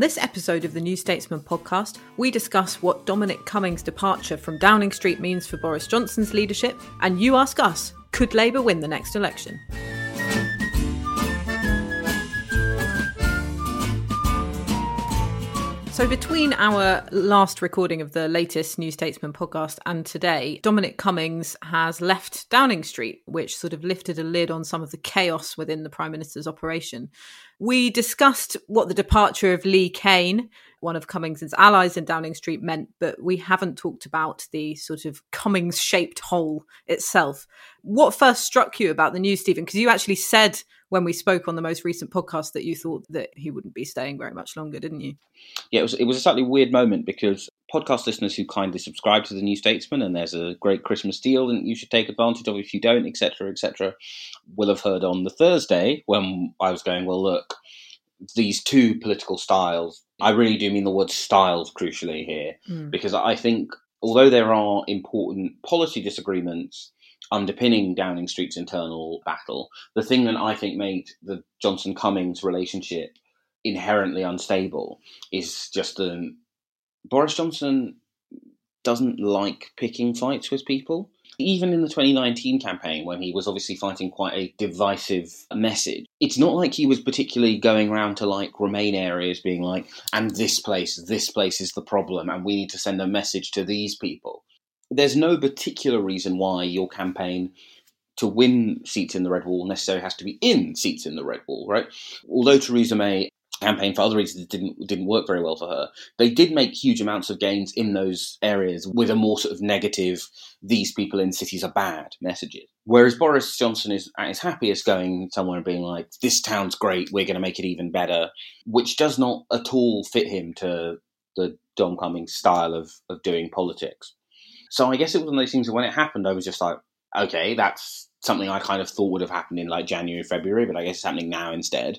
On this episode of the New Statesman podcast, we discuss what Dominic Cummings' departure from Downing Street means for Boris Johnson's leadership, and you ask us could Labour win the next election? So, between our last recording of the latest New Statesman podcast and today, Dominic Cummings has left Downing Street, which sort of lifted a lid on some of the chaos within the Prime Minister's operation. We discussed what the departure of Lee Cain, one of Cummings's allies in Downing Street, meant, but we haven't talked about the sort of Cummings shaped hole itself. What first struck you about the news, Stephen? Because you actually said when we spoke on the most recent podcast that you thought that he wouldn't be staying very much longer, didn't you? Yeah, it was it was a slightly weird moment because podcast listeners who kindly subscribe to the New Statesman and there's a great Christmas deal and you should take advantage of if you don't, etc., etc., will have heard on the Thursday when I was going, well, look, these two political styles. I really do mean the word styles crucially here Mm. because I think although there are important policy disagreements underpinning Downing Street's internal battle, the thing that I think made the Johnson Cummings relationship inherently unstable is just that Boris Johnson doesn't like picking fights with people. Even in the 2019 campaign, when he was obviously fighting quite a divisive message, it's not like he was particularly going around to like Remain areas being like, and this place, this place is the problem, and we need to send a message to these people. There's no particular reason why your campaign to win seats in the Red Wall necessarily has to be in seats in the Red Wall, right? Although Theresa May campaign for other reasons didn't didn't work very well for her. They did make huge amounts of gains in those areas with a more sort of negative "these people in cities are bad" messages. Whereas Boris Johnson is at his happiest going somewhere and being like, "This town's great, we're going to make it even better," which does not at all fit him to the Dom Cummings style of of doing politics. So I guess it was one of those things that when it happened, I was just like, "Okay, that's." Something I kind of thought would have happened in like January, February, but I guess it's happening now instead.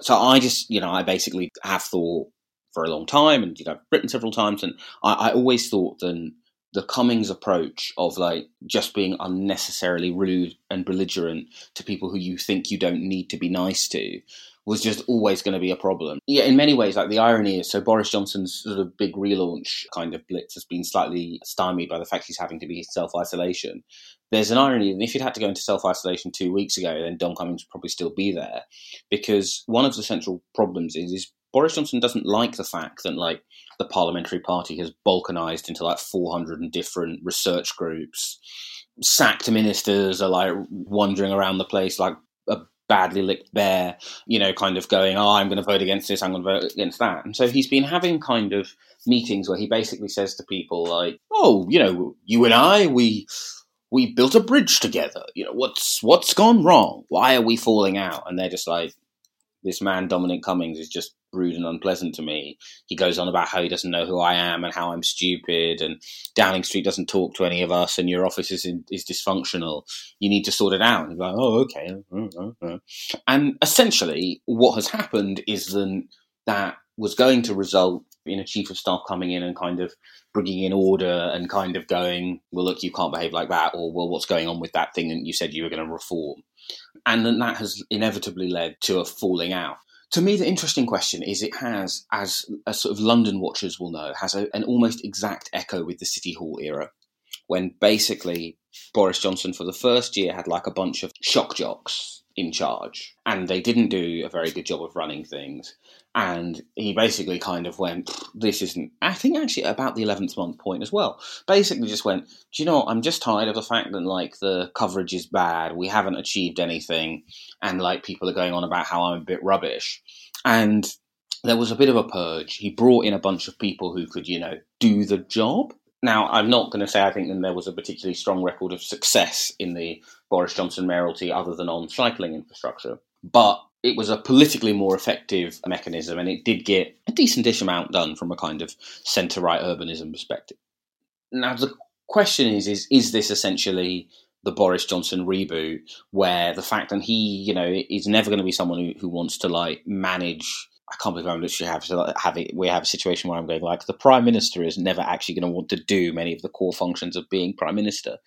So I just, you know, I basically have thought for a long time, and you know, I've written several times, and I, I always thought that the Cummings approach of like just being unnecessarily rude and belligerent to people who you think you don't need to be nice to was just always going to be a problem. Yeah, in many ways, like the irony is, so Boris Johnson's sort of big relaunch kind of blitz has been slightly stymied by the fact he's having to be in self isolation. There's an irony, and if he'd had to go into self isolation two weeks ago, then Dom Cummings would probably still be there, because one of the central problems is, is Boris Johnson doesn't like the fact that like the parliamentary party has balkanized into like 400 and different research groups. Sacked ministers are like wandering around the place like a badly licked bear, you know, kind of going, oh, I'm going to vote against this, I'm going to vote against that. And so he's been having kind of meetings where he basically says to people like, oh, you know, you and I, we we built a bridge together. You know, what's what's gone wrong? Why are we falling out? And they're just like, this man Dominic Cummings is just rude and unpleasant to me. He goes on about how he doesn't know who I am and how I'm stupid, and Downing Street doesn't talk to any of us, and your office is in, is dysfunctional. You need to sort it out. And like, oh, okay. And essentially, what has happened is then that was going to result in a chief of staff coming in and kind of bringing in order and kind of going, well, look, you can't behave like that, or well, what's going on with that thing that you said you were going to reform? And then that has inevitably led to a falling out. To me, the interesting question is it has, as, as sort of London watchers will know, has a, an almost exact echo with the City Hall era, when basically Boris Johnson for the first year had like a bunch of shock jocks in charge, and they didn't do a very good job of running things. And he basically kind of went, This isn't, I think actually about the 11th month point as well. Basically just went, Do you know? I'm just tired of the fact that like the coverage is bad. We haven't achieved anything. And like people are going on about how I'm a bit rubbish. And there was a bit of a purge. He brought in a bunch of people who could, you know, do the job. Now, I'm not going to say I think that there was a particularly strong record of success in the Boris Johnson mayoralty other than on cycling infrastructure, but it was a politically more effective mechanism and it did get a decentish amount done from a kind of centre right urbanism perspective. Now, the question is, is, is this essentially the Boris Johnson reboot where the fact that he, you know, is never going to be someone who, who wants to like manage I can't believe I'm literally have to have it. We have a situation where I'm going like the prime minister is never actually going to want to do many of the core functions of being prime minister.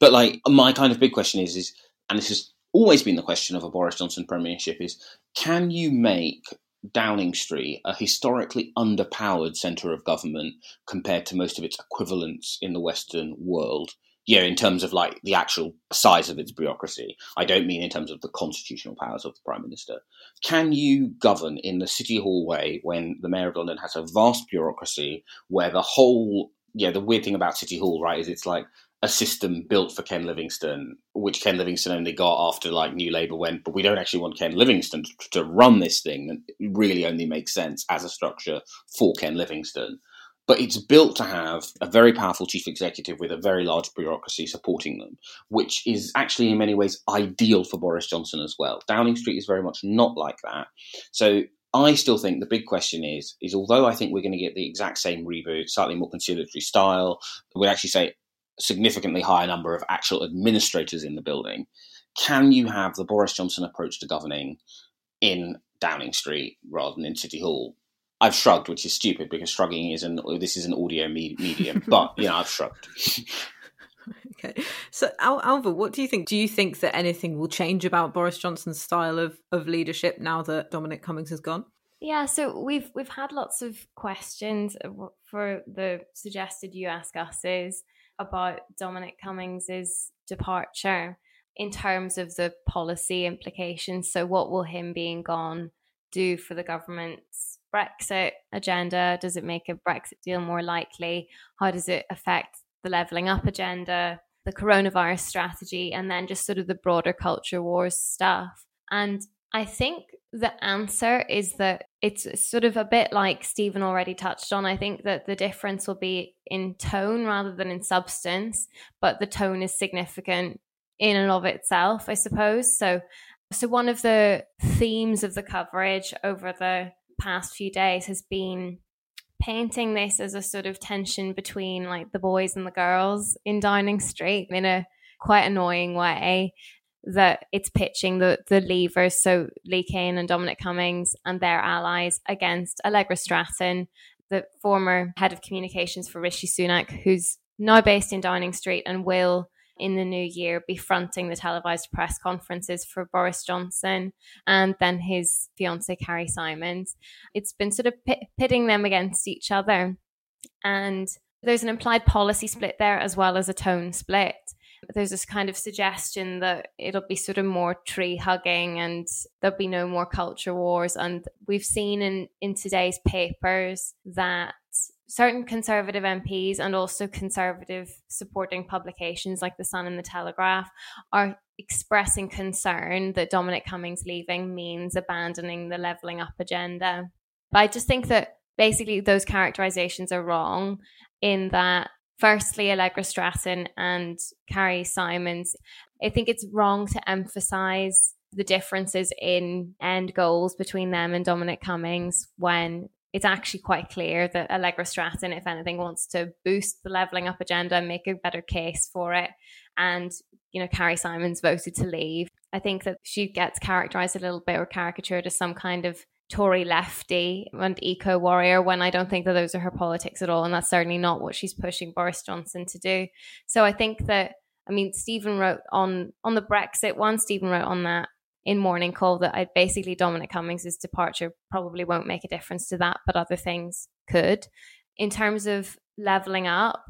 But like my kind of big question is is, and this has always been the question of a Boris Johnson premiership is, can you make Downing Street a historically underpowered centre of government compared to most of its equivalents in the Western world? know, in terms of like the actual size of its bureaucracy. I don't mean in terms of the constitutional powers of the prime minister. Can you govern in the city hall way when the mayor of London has a vast bureaucracy where the whole, yeah, the weird thing about city hall, right, is it's like a system built for Ken Livingstone, which Ken Livingstone only got after like New Labour went, but we don't actually want Ken Livingstone to, to run this thing. It really only makes sense as a structure for Ken Livingstone but it's built to have a very powerful chief executive with a very large bureaucracy supporting them, which is actually in many ways ideal for Boris Johnson as well. Downing Street is very much not like that. So I still think the big question is, is although I think we're going to get the exact same reboot, slightly more conciliatory style, we actually say significantly higher number of actual administrators in the building. Can you have the Boris Johnson approach to governing in Downing Street rather than in City Hall? I've shrugged, which is stupid because shrugging is an this is an audio me- medium. but you know, I've shrugged. okay, so Al- Ailbhe, what do you think? Do you think that anything will change about Boris Johnson's style of of leadership now that Dominic Cummings has gone? Yeah, so we've we've had lots of questions uh, for the suggested you ask us is about Dominic Cummings's departure in terms of the policy implications. So, what will him being gone do for the government's Brexit agenda? Does it make a Brexit deal more likely? How does it affect the levelling up agenda, the coronavirus strategy, and then just sort of the broader culture wars stuff? And I think the answer is that it's sort of a bit like Stephen already touched on. I think that the difference will be in tone rather than in substance, but the tone is significant in and of itself, I suppose. So so one of the themes of the coverage over the past few days has been painting this as a sort of tension between like the boys and the girls in Downing Street in a quite annoying way that it's pitching the the leavers, so Lee Cain and Dominic Cummings and their allies against Allegra Stratton, the former head of communications for Rishi Sunak, who's now based in Downing Street and will in the new year be fronting the televised press conferences for Boris Johnson and then his fiancee Carrie Symonds. It's been sort of pitting them against each other. And there's an implied policy split there as well as a tone split. There's this kind of suggestion that it'll be sort of more tree hugging and there'll be no more culture wars. And we've seen in, in today's papers that certain conservative MPs and also conservative supporting publications like The Sun and The Telegraph are expressing concern that Dominic Cummings leaving means abandoning the levelling up agenda. But I just think that basically those characterizations are wrong in that firstly Allegra Stratton and Carrie Symonds I think it's wrong to emphasize the differences in end goals between them and Dominic Cummings when it's actually quite clear that Allegra Stratton, if anything, wants to boost the levelling up agenda and make a better case for it. And, you know, Carrie Symonds voted to leave. I think that she gets characterised a little bit or caricatured as some kind of Tory lefty and eco warrior when I don't think that those are her politics at all. And that's certainly not what she's pushing Boris Johnson to do. So I think that, I mean, Stephen wrote on on the Brexit one, Stephen wrote on that in Morning Call that I basically Dominic Cummings' departure probably won't make a difference to that, but other things could. In terms of leveling up,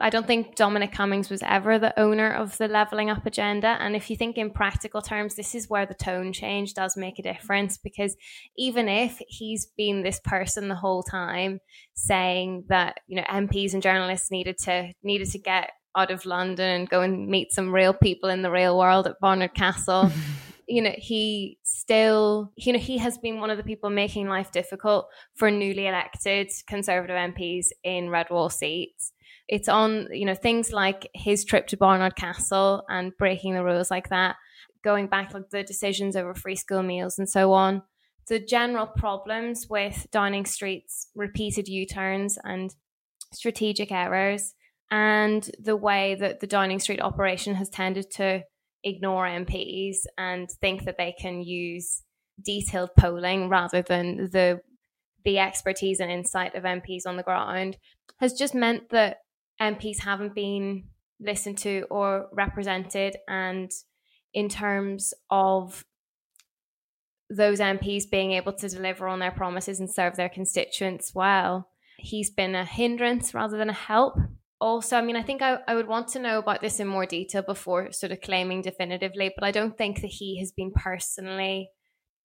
I don't think Dominic Cummings was ever the owner of the levelling up agenda. And if you think in practical terms, this is where the tone change does make a difference because even if he's been this person the whole time saying that, you know, MPs and journalists needed to needed to get out of London and go and meet some real people in the real world at Barnard Castle. you know, he still, you know, he has been one of the people making life difficult for newly elected Conservative MPs in red wall seats it's on you know things like his trip to Barnard Castle and breaking the rules like that, going back like the decisions over free school meals and so on. The general problems with Downing Street's repeated U-turns and strategic errors, and the way that the Downing Street operation has tended to ignore MPs and think that they can use detailed polling rather than the the expertise and insight of MPs on the ground has just meant that MPs haven't been listened to or represented. And in terms of those MPs being able to deliver on their promises and serve their constituents well, he's been a hindrance rather than a help. Also, I mean, I think I, I would want to know about this in more detail before sort of claiming definitively, but I don't think that he has been personally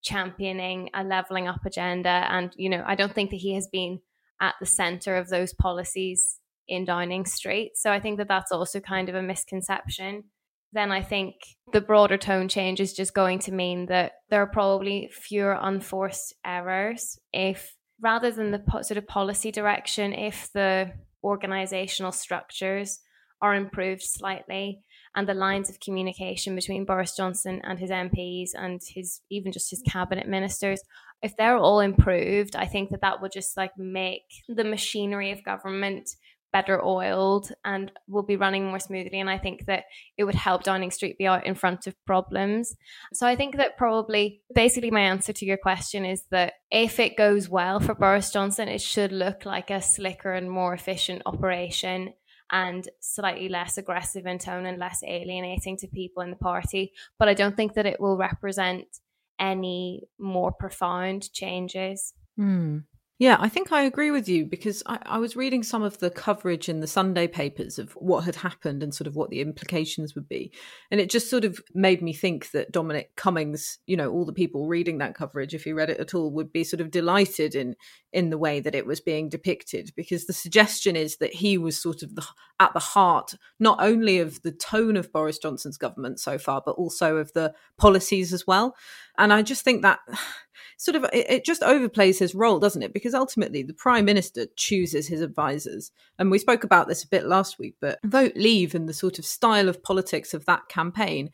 championing a leveling up agenda. And, you know, I don't think that he has been at the center of those policies in Downing Street. So I think that that's also kind of a misconception. Then I think the broader tone change is just going to mean that there are probably fewer unforced errors if rather than the po- sort of policy direction, if the organizational structures are improved slightly and the lines of communication between Boris Johnson and his MPs and his even just his cabinet ministers if they're all improved i think that that will just like make the machinery of government better oiled and will be running more smoothly. And I think that it would help Downing Street be out in front of problems. So I think that probably basically my answer to your question is that if it goes well for Boris Johnson, it should look like a slicker and more efficient operation and slightly less aggressive in tone and less alienating to people in the party. But I don't think that it will represent any more profound changes. Mm. Yeah, I think I agree with you because I, I, was reading some of the coverage in the Sunday papers of what had happened and sort of what the implications would be. And it just sort of made me think that Dominic Cummings, you know, all the people reading that coverage, if he read it at all, would be sort of delighted in in the way that it was being depicted because the suggestion is that he was sort of the, at the heart not only of the tone of Boris Johnson's government so far, but also of the policies as well. And I just think that sort of it, it, just overplays his role, doesn't it? Because ultimately the prime minister chooses his advisors. And we spoke about this a bit last week, but vote leave and the sort of style of politics of that campaign.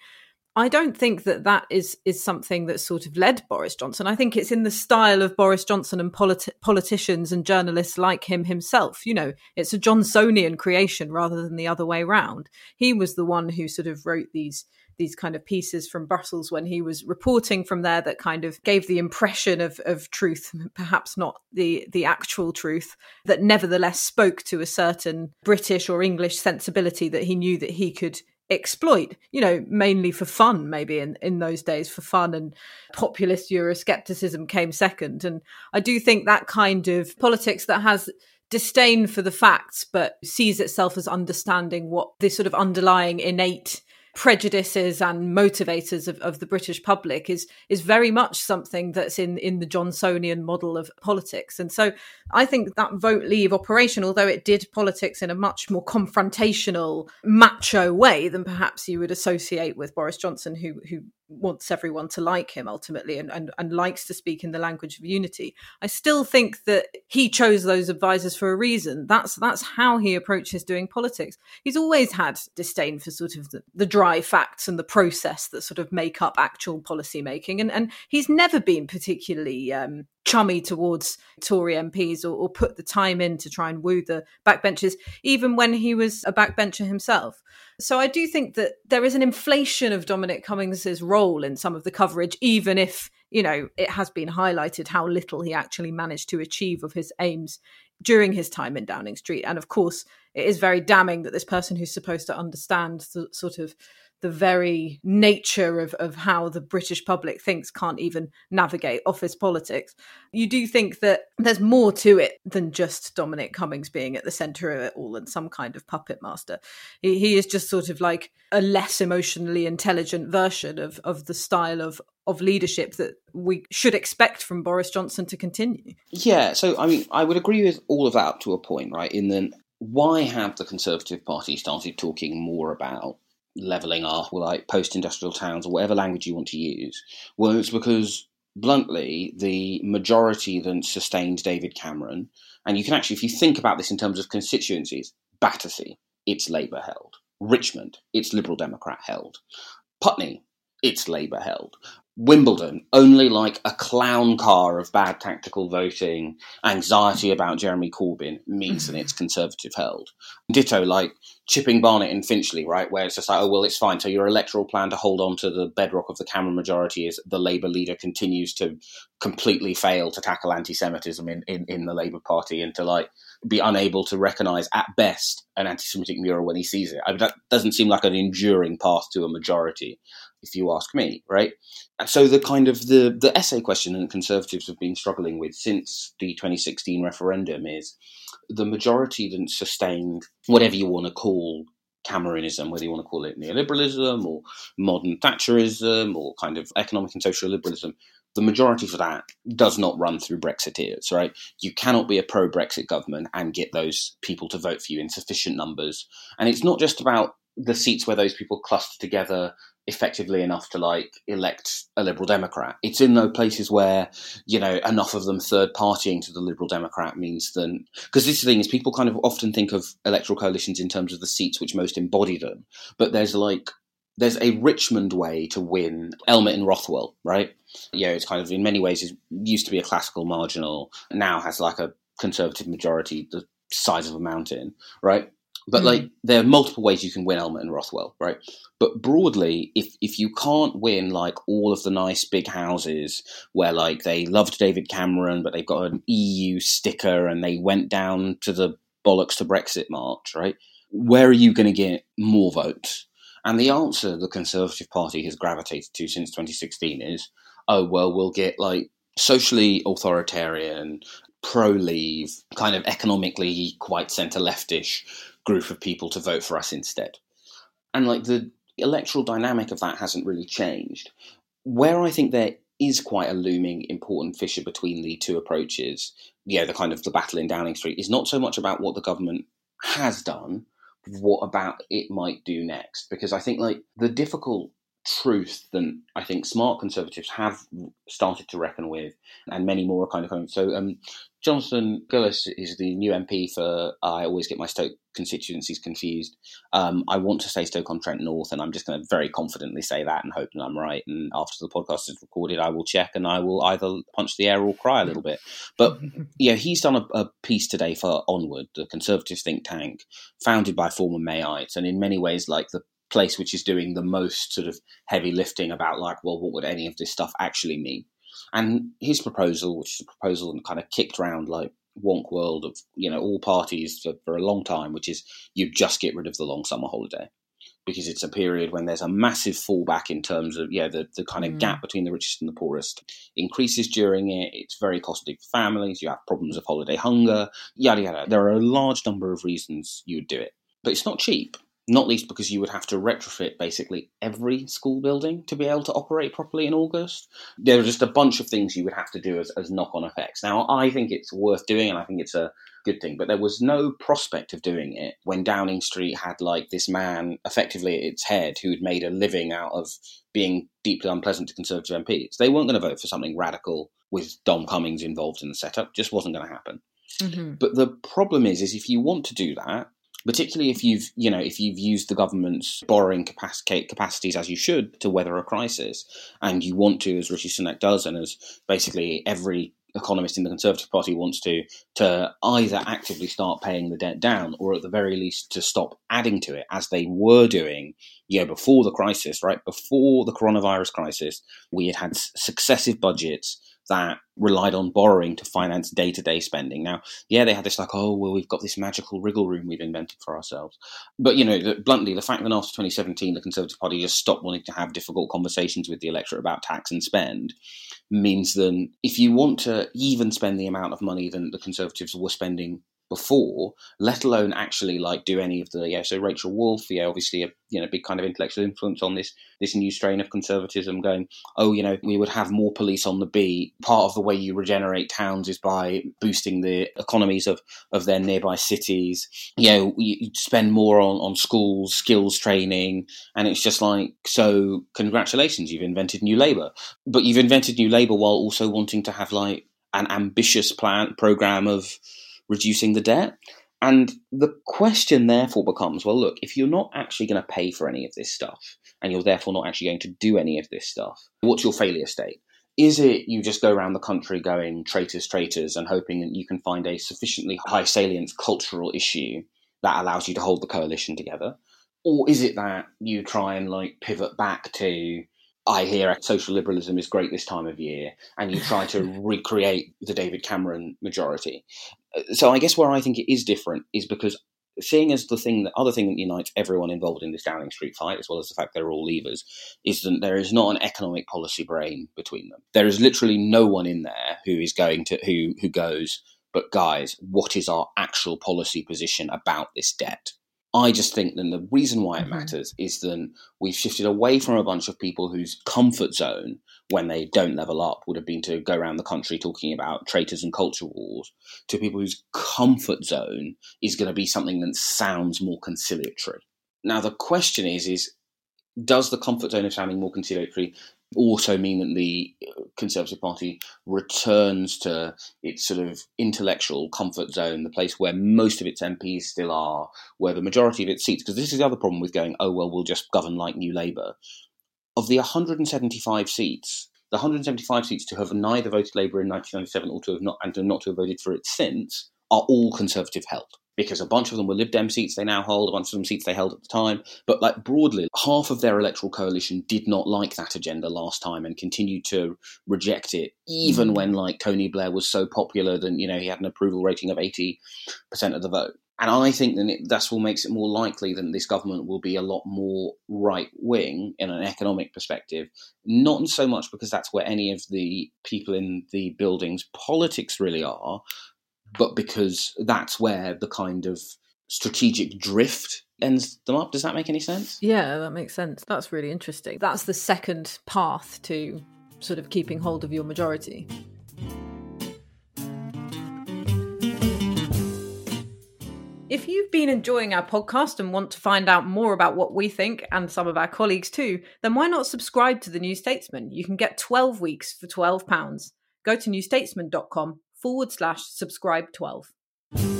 I don't think that that is is something that sort of led Boris Johnson. I think it's in the style of Boris Johnson and politi- politicians and journalists like him himself. You know, it's a Johnsonian creation rather than the other way round. He was the one who sort of wrote these these kind of pieces from Brussels when he was reporting from there that kind of gave the impression of, of truth, perhaps not the, the actual truth, that nevertheless spoke to a certain British or English sensibility that he knew that he could exploit, you know, mainly for fun, maybe in, in those days for fun and populist Euroscepticism came second. And I do think that kind of politics that has disdain for the facts, but sees itself as understanding what this sort of underlying innate prejudices and motivators of, of the British public is is very much something that's in in the Johnsonian model of politics. And so I think that vote leave operation, although it did politics in a much more confrontational, macho way than perhaps you would associate with Boris Johnson, who who wants everyone to like him ultimately and, and, and likes to speak in the language of unity. I still think that he chose those advisors for a reason. That's that's how he approaches doing politics. He's always had disdain for sort of the, the dry facts and the process that sort of make up actual policy making. And and he's never been particularly um, chummy towards Tory MPs or, or, put the time in to try and woo the backbenchers, even when he was a backbencher himself. So I do think that there is an inflation of Dominic Cummings's role in some of the coverage, even if you know it has been highlighted how little he actually managed to achieve of his aims during his time in Downing Street. And of course, it is very damning that this person who's supposed to understand the sort of the very nature of, of how the British public thinks can't even navigate office politics. You do think that there's more to it than just Dominic Cummings being at the centre of it all and some kind of puppet master. He, he is just sort of like a less emotionally intelligent version of, of the style of of leadership that we should expect from Boris Johnson to continue. Yeah, so I mean, I would agree with all of that up to a point, right? In then, why have the Conservative Party started talking more about levelling up or like post-industrial towns or whatever language you want to use? Well, it's because bluntly, the majority that sustained David Cameron, and you can actually, if you think about this in terms of constituencies, Battersea, it's Labour held. Richmond, it's Liberal Democrat held. Putney, it's Labour held. Wimbledon, only like a clown car of bad tactical voting, anxiety about Jeremy Corbyn means that mm. it's Conservative held. Ditto, like Chipping Barnet and Finchley, right, where it's just like, oh, well, it's fine. So your electoral plan to hold on to the bedrock of the Cameron majority is the Labour leader continues to completely fail to tackle anti Semitism in, in, in the Labour Party and to like be unable to recognise at best an anti Semitic mural when he sees it. I mean, that doesn't seem like an enduring path to a majority if you ask me, right? So the kind of the the essay question that Conservatives have been struggling with since the 2016 referendum is the majority that sustained whatever you want to call Cameronism, whether you want to call it neoliberalism or modern Thatcherism or kind of economic and social liberalism, the majority for that does not run through Brexiteers, right? You cannot be a pro Brexit government and get those people to vote for you in sufficient numbers. And it's not just about the seats where those people cluster together effectively enough to like elect a liberal democrat. It's in those places where you know enough of them third partying to the liberal democrat means then because this thing is people kind of often think of electoral coalitions in terms of the seats which most embody them but there's like there's a richmond way to win elmet and rothwell right? Yeah it's kind of in many ways used to be a classical marginal now has like a conservative majority the size of a mountain right but mm. like there are multiple ways you can win Elmet and Rothwell, right? But broadly, if if you can't win like all of the nice big houses where like they loved David Cameron, but they've got an EU sticker and they went down to the bollocks to Brexit march, right? Where are you going to get more votes? And the answer the Conservative Party has gravitated to since 2016 is, oh well, we'll get like socially authoritarian, pro leave, kind of economically quite centre leftish group of people to vote for us instead. And like the electoral dynamic of that hasn't really changed. Where I think there is quite a looming important fissure between the two approaches, yeah, the kind of the battle in Downing Street, is not so much about what the government has done, what about it might do next. Because I think like the difficult truth than I think smart conservatives have started to reckon with, and many more are kind of coming. So, um, Jonathan Gullis is the new MP for. I always get my Stoke constituencies confused. Um, I want to say Stoke on Trent North, and I'm just going to very confidently say that and hope that I'm right. And after the podcast is recorded, I will check and I will either punch the air or cry a little bit. But yeah, he's done a, a piece today for Onward, the conservative think tank founded by former Mayites, and in many ways, like the place which is doing the most sort of heavy lifting about like, well, what would any of this stuff actually mean? And his proposal, which is a proposal and kind of kicked around like wonk world of you know all parties for, for a long time, which is you just get rid of the long summer holiday because it's a period when there's a massive fallback in terms of yeah the, the kind of mm. gap between the richest and the poorest increases during it. It's very costly for families. You have problems of holiday hunger, yada yada. There are a large number of reasons you would do it, but it's not cheap not least because you would have to retrofit basically every school building to be able to operate properly in August. There are just a bunch of things you would have to do as, as knock on effects. Now, I think it's worth doing and I think it's a good thing, but there was no prospect of doing it when Downing Street had like this man effectively at its head who'd made a living out of being deeply unpleasant to Conservative MPs. They weren't going to vote for something radical with Dom Cummings involved in the setup, just wasn't going to happen. Mm-hmm. But the problem is, is if you want to do that, particularly if you've you know if you've used the government's borrowing capacities as you should to weather a crisis, and you want to, as Rishi Sunak does, and as basically every economist in the Conservative Party wants to, to either actively start paying the debt down, or at the very least to stop adding to it, as they were doing, you know, before the crisis, right? Before the coronavirus crisis, we had had successive budgets that relied on borrowing to finance day to day spending. Now, yeah, they had this like, oh, well, we've got this magical wriggle room we've invented for ourselves. But, you know, the, bluntly, the fact that after 2017, the Conservative Party just stopped wanting to have difficult conversations with the electorate about tax and spend means that if you want to even spend the amount of money that the Conservatives were spending before, let alone actually like do any of the yeah. So Rachel Wolf, yeah, obviously a you know big kind of intellectual influence on this this new strain of conservatism, going, oh, you know, we would have more police on the beat. Part of the way you regenerate towns is by boosting the economies of of their nearby cities. You know, you spend more on on schools, skills training, and it's just like so. Congratulations, you've invented new labour, but you've invented new labour while also wanting to have like an ambitious plan program of reducing the debt. And the question therefore becomes well, look, if you're not actually going to pay for any of this stuff, and you're therefore not actually going to do any of this stuff, what's your failure state? Is it you just go around the country going traitors, traitors, and hoping that you can find a sufficiently high salience cultural issue that allows you to hold the coalition together? Or is it that you try and like pivot back to I hear social liberalism is great this time of year, and you try to recreate the David Cameron majority. So I guess where I think it is different is because seeing as the thing, the other thing that unites everyone involved in this Downing Street fight, as well as the fact they're all leavers, is that there is not an economic policy brain between them. There is literally no one in there who is going to who who goes. But guys, what is our actual policy position about this debt? I just think that the reason why it mm-hmm. matters is that we've shifted away from a bunch of people whose comfort zone, when they don't level up, would have been to go around the country talking about traitors and culture wars, to people whose comfort zone is going to be something that sounds more conciliatory. Now, the question is, is does the comfort zone of sounding more conciliatory also mean that the uh, Conservative Party returns to its sort of intellectual comfort zone, the place where most of its MPs still are, where the majority of its seats, because this is the other problem with going, oh, well, we'll just govern like New Labour. Of the 175 seats, the 175 seats to have neither voted Labour in 1997 or to have not, and to not to have voted for it since are all Conservative held because a bunch of them were Lib Dem seats they now hold, a bunch of them seats they held at the time. But like broadly, half of their electoral coalition did not like that agenda last time and continued to reject it, even mm. when like Tony Blair was so popular that you know he had an approval rating of eighty percent of the vote. And I think that that's what makes it more likely that this government will be a lot more right wing in an economic perspective. Not so much because that's where any of the people in the building's politics really are, but because that's where the kind of strategic drift ends them up. Does that make any sense? Yeah, that makes sense. That's really interesting. That's the second path to sort of keeping hold of your majority. If you've been enjoying our podcast and want to find out more about what we think and some of our colleagues too, then why not subscribe to The New Statesman? You can get 12 weeks for £12. Go to newstatesman.com forward slash subscribe 12.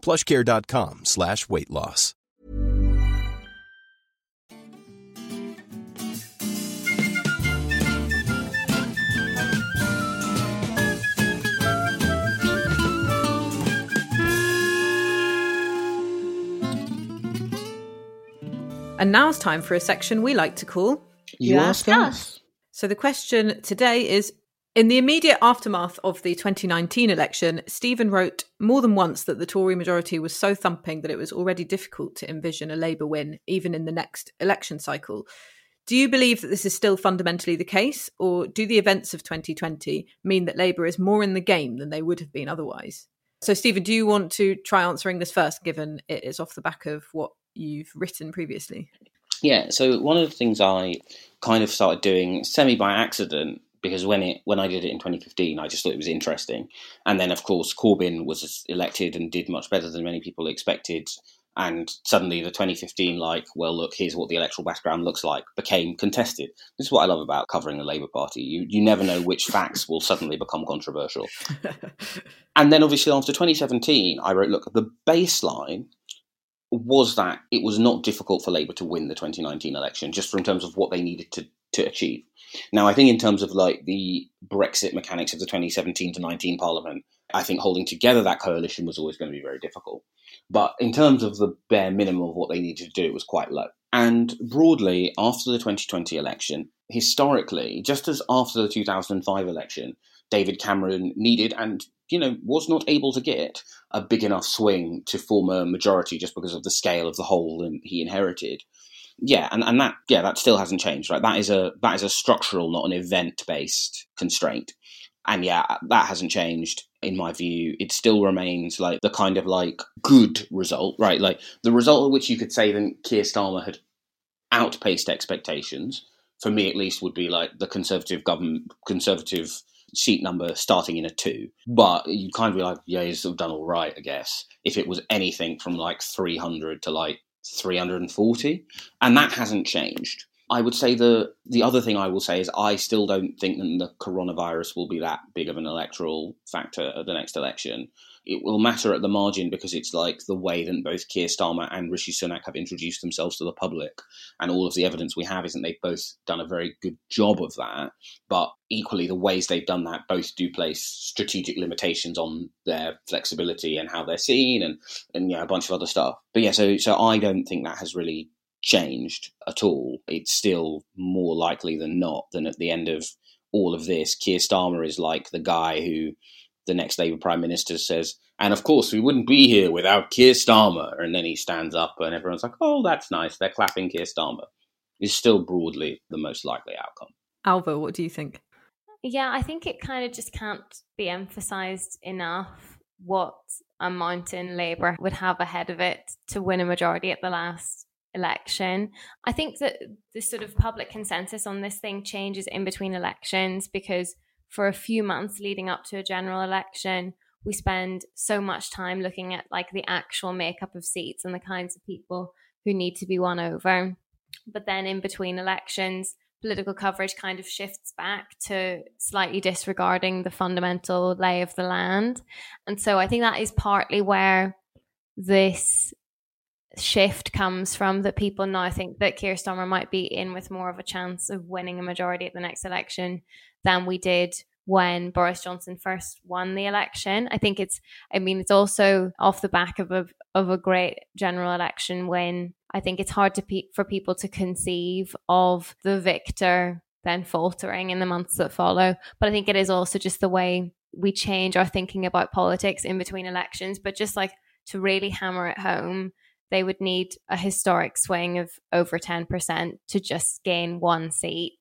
Plushcare.com slash weight loss. And now it's time for a section we like to call You, Ask, us. So the question today is in the immediate aftermath of the 2019 election, Stephen wrote more than once that the Tory majority was so thumping that it was already difficult to envision a Labour win, even in the next election cycle. Do you believe that this is still fundamentally the case, or do the events of 2020 mean that Labour is more in the game than they would have been otherwise? So, Stephen, do you want to try answering this first, given it is off the back of what you've written previously? Yeah, so one of the things I kind of started doing semi by accident because when it when I did it in 2015, I just thought it was interesting, and then of course Corbyn was elected and did much better than many people expected, and suddenly the 2015 like well look here's what the electoral background looks like became contested. This is what i love about covering the labour party. You, you never know which facts will suddenly become controversial. And then obviously after 2017 i wrote look the baseline was that it was not difficult for labour to win the 2019 election just from terms of what they needed to, to achieve now i think in terms of like the brexit mechanics of the 2017 to 19 parliament i think holding together that coalition was always going to be very difficult but in terms of the bare minimum of what they needed to do, it was quite low. And broadly, after the 2020 election, historically, just as after the 2005 election, David Cameron needed and you know was not able to get a big enough swing to form a majority just because of the scale of the hole he inherited. Yeah, and, and that yeah that still hasn't changed. Right, that is a that is a structural, not an event based constraint. And yeah, that hasn't changed in my view. It still remains like the kind of like good result, right? Like the result at which you could say that Keir Starmer had outpaced expectations, for me at least, would be like the Conservative government, Conservative seat number starting in a two. But you kind of be like, yeah, he's done all right, I guess. If it was anything from like 300 to like 340. And that hasn't changed. I would say the the other thing I will say is I still don't think that the coronavirus will be that big of an electoral factor at the next election. It will matter at the margin because it's like the way that both Keir Starmer and Rishi Sunak have introduced themselves to the public, and all of the evidence we have isn't they've both done a very good job of that. But equally, the ways they've done that both do place strategic limitations on their flexibility and how they're seen, and and yeah, a bunch of other stuff. But yeah, so so I don't think that has really changed at all, it's still more likely than not than at the end of all of this, Keir Starmer is like the guy who the next Labour Prime Minister says, and of course we wouldn't be here without Keir Starmer. And then he stands up and everyone's like, oh, that's nice. They're clapping Keir Starmer. Is still broadly the most likely outcome. Ailbhe, what do you think? Yeah, I think it kind of just can't be emphasized enough what a mountain Labour would have ahead of it to win a majority at the last election. I think that the sort of public consensus on this thing changes in between elections because for a few months leading up to a general election, we spend so much time looking at like the actual makeup of seats and the kinds of people who need to be won over. But then in between elections, political coverage kind of shifts back to slightly disregarding the fundamental lay of the land. And so I think that is partly where this shift comes from that people now think that Keir Starmer might be in with more of a chance of winning a majority at the next election than we did when Boris Johnson first won the election. I think it's I mean it's also off the back of a of a great general election win. I think it's hard to pe- for people to conceive of the victor then faltering in the months that follow. But I think it is also just the way we change our thinking about politics in between elections, but just like to really hammer it home they would need a historic swing of over 10% to just gain one seat,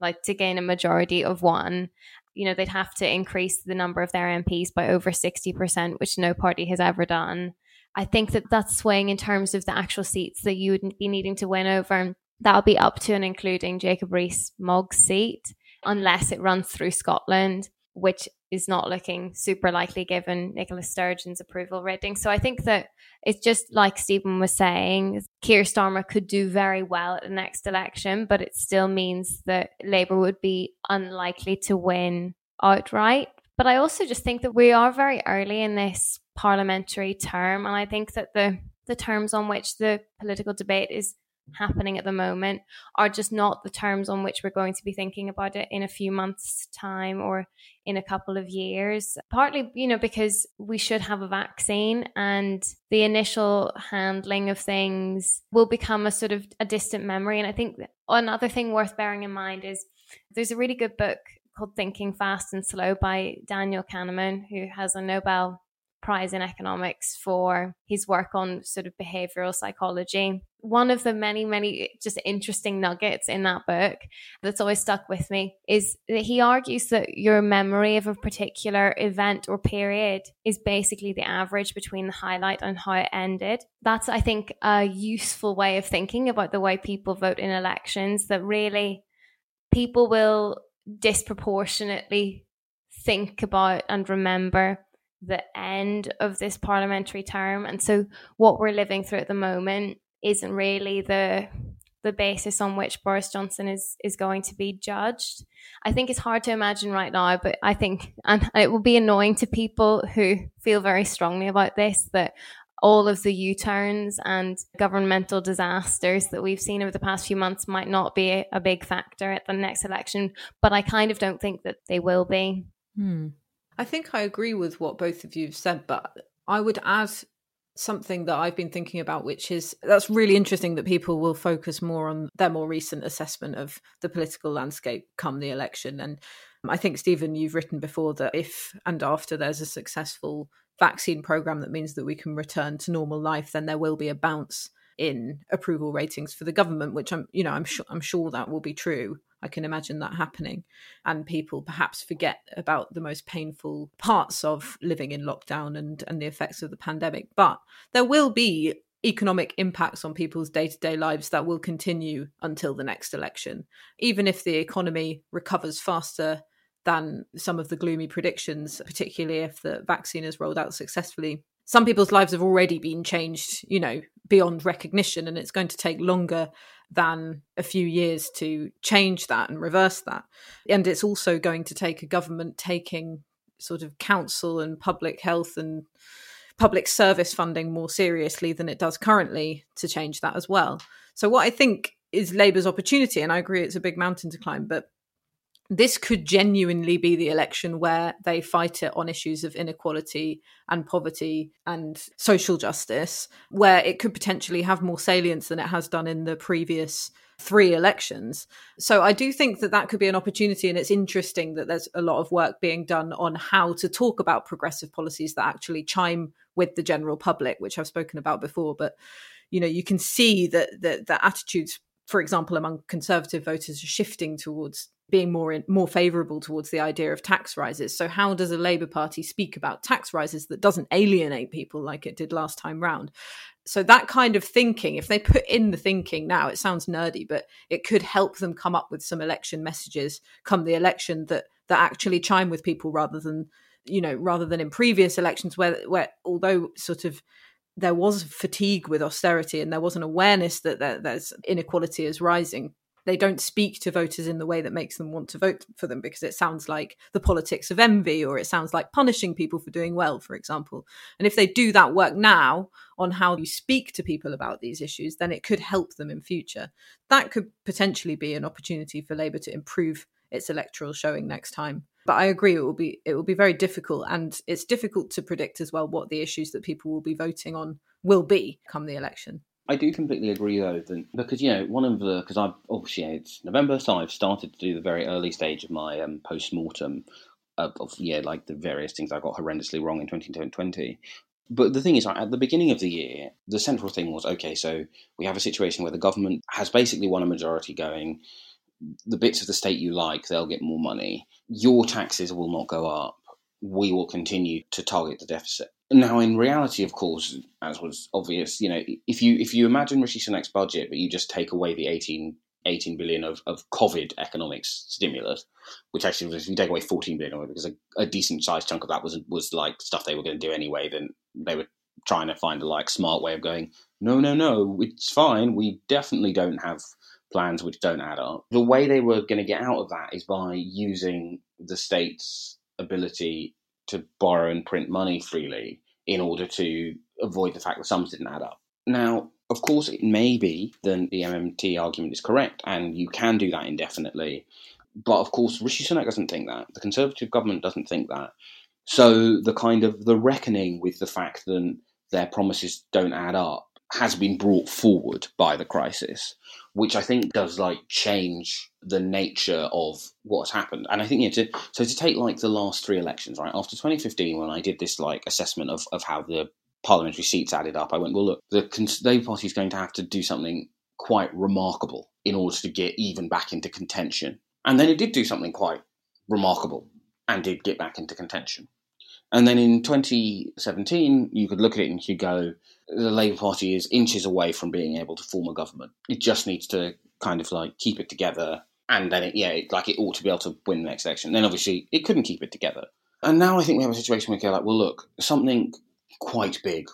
like to gain a majority of one. You know, they'd have to increase the number of their MPs by over 60%, which no party has ever done. I think that that swing in terms of the actual seats that you would be needing to win over, that'll be up to and including Jacob Rees-Mogg's seat, unless it runs through Scotland, which is not looking super likely given Nicola Sturgeon's approval rating. So I think that it's just like Stephen was saying, Keir Starmer could do very well at the next election, but it still means that Labour would be unlikely to win outright. But I also just think that we are very early in this parliamentary term, and I think that the the terms on which the political debate is happening at the moment are just not the terms on which we're going to be thinking about it in a few months' time or in a couple of years. Partly, you know, because we should have a vaccine and the initial handling of things will become a sort of a distant memory. And I think another thing worth bearing in mind is there's a really good book called Thinking Fast and Slow by Daniel Kahneman, who has a Nobel prize in economics for his work on sort of behavioral psychology. One of the many, many just interesting nuggets in that book that's always stuck with me is that he argues that your memory of a particular event or period is basically the average between the highlight and how it ended. That's, I think, a useful way of thinking about the way people vote in elections, that really people will disproportionately think about and remember the end of this parliamentary term. And so what we're living through at the moment isn't really the the basis on which Boris Johnson is is going to be judged. I think it's hard to imagine right now, but I think and it will be annoying to people who feel very strongly about this that all of the U-turns and governmental disasters that we've seen over the past few months might not be a, a big factor at the next election, but I kind of don't think that they will be. Hmm. I think I agree with what both of you have said, but I would add something that I've been thinking about, which is that's really interesting that people will focus more on their more recent assessment of the political landscape come the election. And I think, Stephen, you've written before that if and after there's a successful vaccine program that means that we can return to normal life, then there will be a bounce in approval ratings for the government, which I'm, you know, I'm sure I'm sure that will be true. I can imagine that happening. And people perhaps forget about the most painful parts of living in lockdown and, and the effects of the pandemic. But there will be economic impacts on people's day to day lives that will continue until the next election. Even if the economy recovers faster than some of the gloomy predictions, particularly if the vaccine is rolled out successfully. Some people's lives have already been changed, you know, beyond recognition, and it's going to take longer than a few years to change that and reverse that. And it's also going to take a government taking sort of council and public health and public service funding more seriously than it does currently to change that as well. So, what I think is Labour's opportunity, and I agree it's a big mountain to climb, but this could genuinely be the election where they fight it on issues of inequality and poverty and social justice, where it could potentially have more salience than it has done in the previous three elections. So I do think that that could be an opportunity. And it's interesting that there's a lot of work being done on how to talk about progressive policies that actually chime with the general public, which I've spoken about before. But you know, you can see that the, the attitudes, for example, among conservative voters are shifting towards being more in, more favourable towards the idea of tax rises. So how does a Labour Party speak about tax rises that doesn't alienate people like it did last time round? So that kind of thinking, if they put in the thinking now, it sounds nerdy, but it could help them come up with some election messages come the election that that actually chime with people rather than you know rather than in previous elections where where although sort of there was fatigue with austerity and there was an awareness that there, there's inequality is rising they don't speak to voters in the way that makes them want to vote for them because it sounds like the politics of envy or it sounds like punishing people for doing well, for example. And if they do that work now on how you speak to people about these issues, then it could help them in future. That could potentially be an opportunity for Labour to improve its electoral showing next time. But I agree it will be it will be very difficult and it's difficult to predict as well what the issues that people will be voting on will be come the election. I do completely agree though, that, because you know one of the because I've obviously it's November, so I've started to do the very early stage of my um, post mortem of, of yeah, like the various things I got horrendously wrong in 2020. But the thing is, at the beginning of the year, the central thing was okay. So we have a situation where the government has basically won a majority, going the bits of the state you like, they'll get more money. Your taxes will not go up. We will continue to target the deficit. Now, in reality, of course, as was obvious, you know, if you if you imagine Rishi Sunak's budget, but you just take away the 18, 18 billion of, of COVID economics stimulus, which actually if you take away 14 billion because a, a decent sized chunk of that was was like stuff they were going to do anyway, then they were trying to find a like smart way of going, no, no, no, it's fine. We definitely don't have plans which don't add up. The way they were going to get out of that is by using the state's ability to borrow and print money freely in order to avoid the fact that sums didn't add up. Now, of course, it may be that the MMT argument is correct, and you can do that indefinitely. But of course, Rishi Sunak doesn't think that. The Conservative government doesn't think that. So the kind of the reckoning with the fact that their promises don't add up has been brought forward by the crisis, which I think does like change the nature of what's happened. And I think, yeah, to, so to take like the last three elections, right, after 2015, when I did this like assessment of, of how the parliamentary seats added up, I went, well, look, the Labour Party is going to have to do something quite remarkable in order to get even back into contention. And then it did do something quite remarkable and did get back into contention. And then in 2017, you could look at it and you go, the Labour Party is inches away from being able to form a government. It just needs to kind of like keep it together, and then it, yeah, it, like it ought to be able to win the next election. Then obviously it couldn't keep it together, And now I think we have a situation where we go like, well, look, something quite big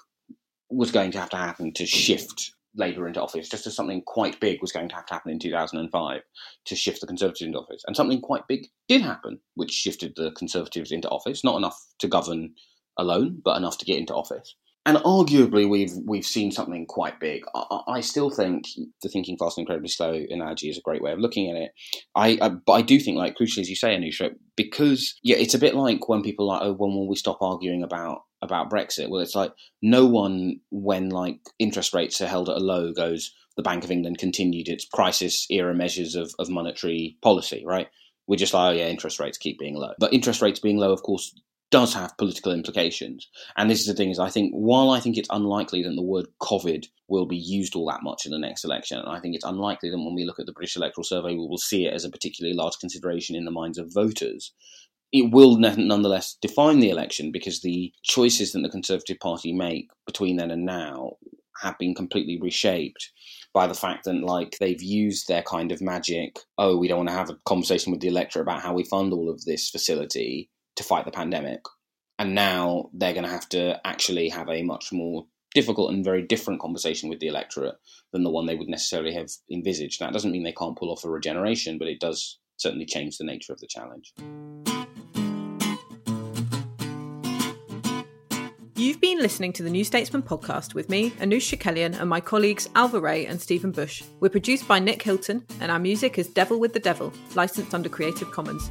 was going to have to happen to shift Labour into office, just as something quite big was going to have to happen in 2005 to shift the Conservatives into office. And something quite big did happen, which shifted the Conservatives into office, not enough to govern alone, but enough to get into office. And arguably, we've we've seen something quite big. I, I, still think the thinking fast and incredibly slow analogy is a great way of looking at it. I, I, but I do think, like crucially as you say, Anusha, because yeah, it's a bit like when people like, oh, when will we stop arguing about about Brexit? Well, it's like no one, when like interest rates are held at a low, goes the Bank of England continued its crisis era measures of, of monetary policy, right? We're just like, oh yeah, interest rates keep being low. But interest rates being low, of course, does have political implications. And this is the thing is I think while I think it's unlikely that the word COVID will be used all that much in the next election, and I think it's unlikely that when we look at the British Electoral Survey we will see it as a particularly large consideration in the minds of voters. It will nonetheless define the election because the choices that the Conservative Party make between then and now have been completely reshaped by the fact that like they've used their kind of magic oh we don't want to have a conversation with the electorate about how we fund all of this facility to fight the pandemic. And now they're going to have to actually have a much more difficult and very different conversation with the electorate than the one they would necessarily have envisaged. That doesn't mean they can't pull off a regeneration, but it does certainly change the nature of the challenge. You've been listening to the New Statesman podcast with me, Anoosh Chakelian, and my colleagues Ailbhe Rea and Stephen Bush. We're produced by Nick Hilton, and our music is Devil with the Devil, licensed under Creative Commons.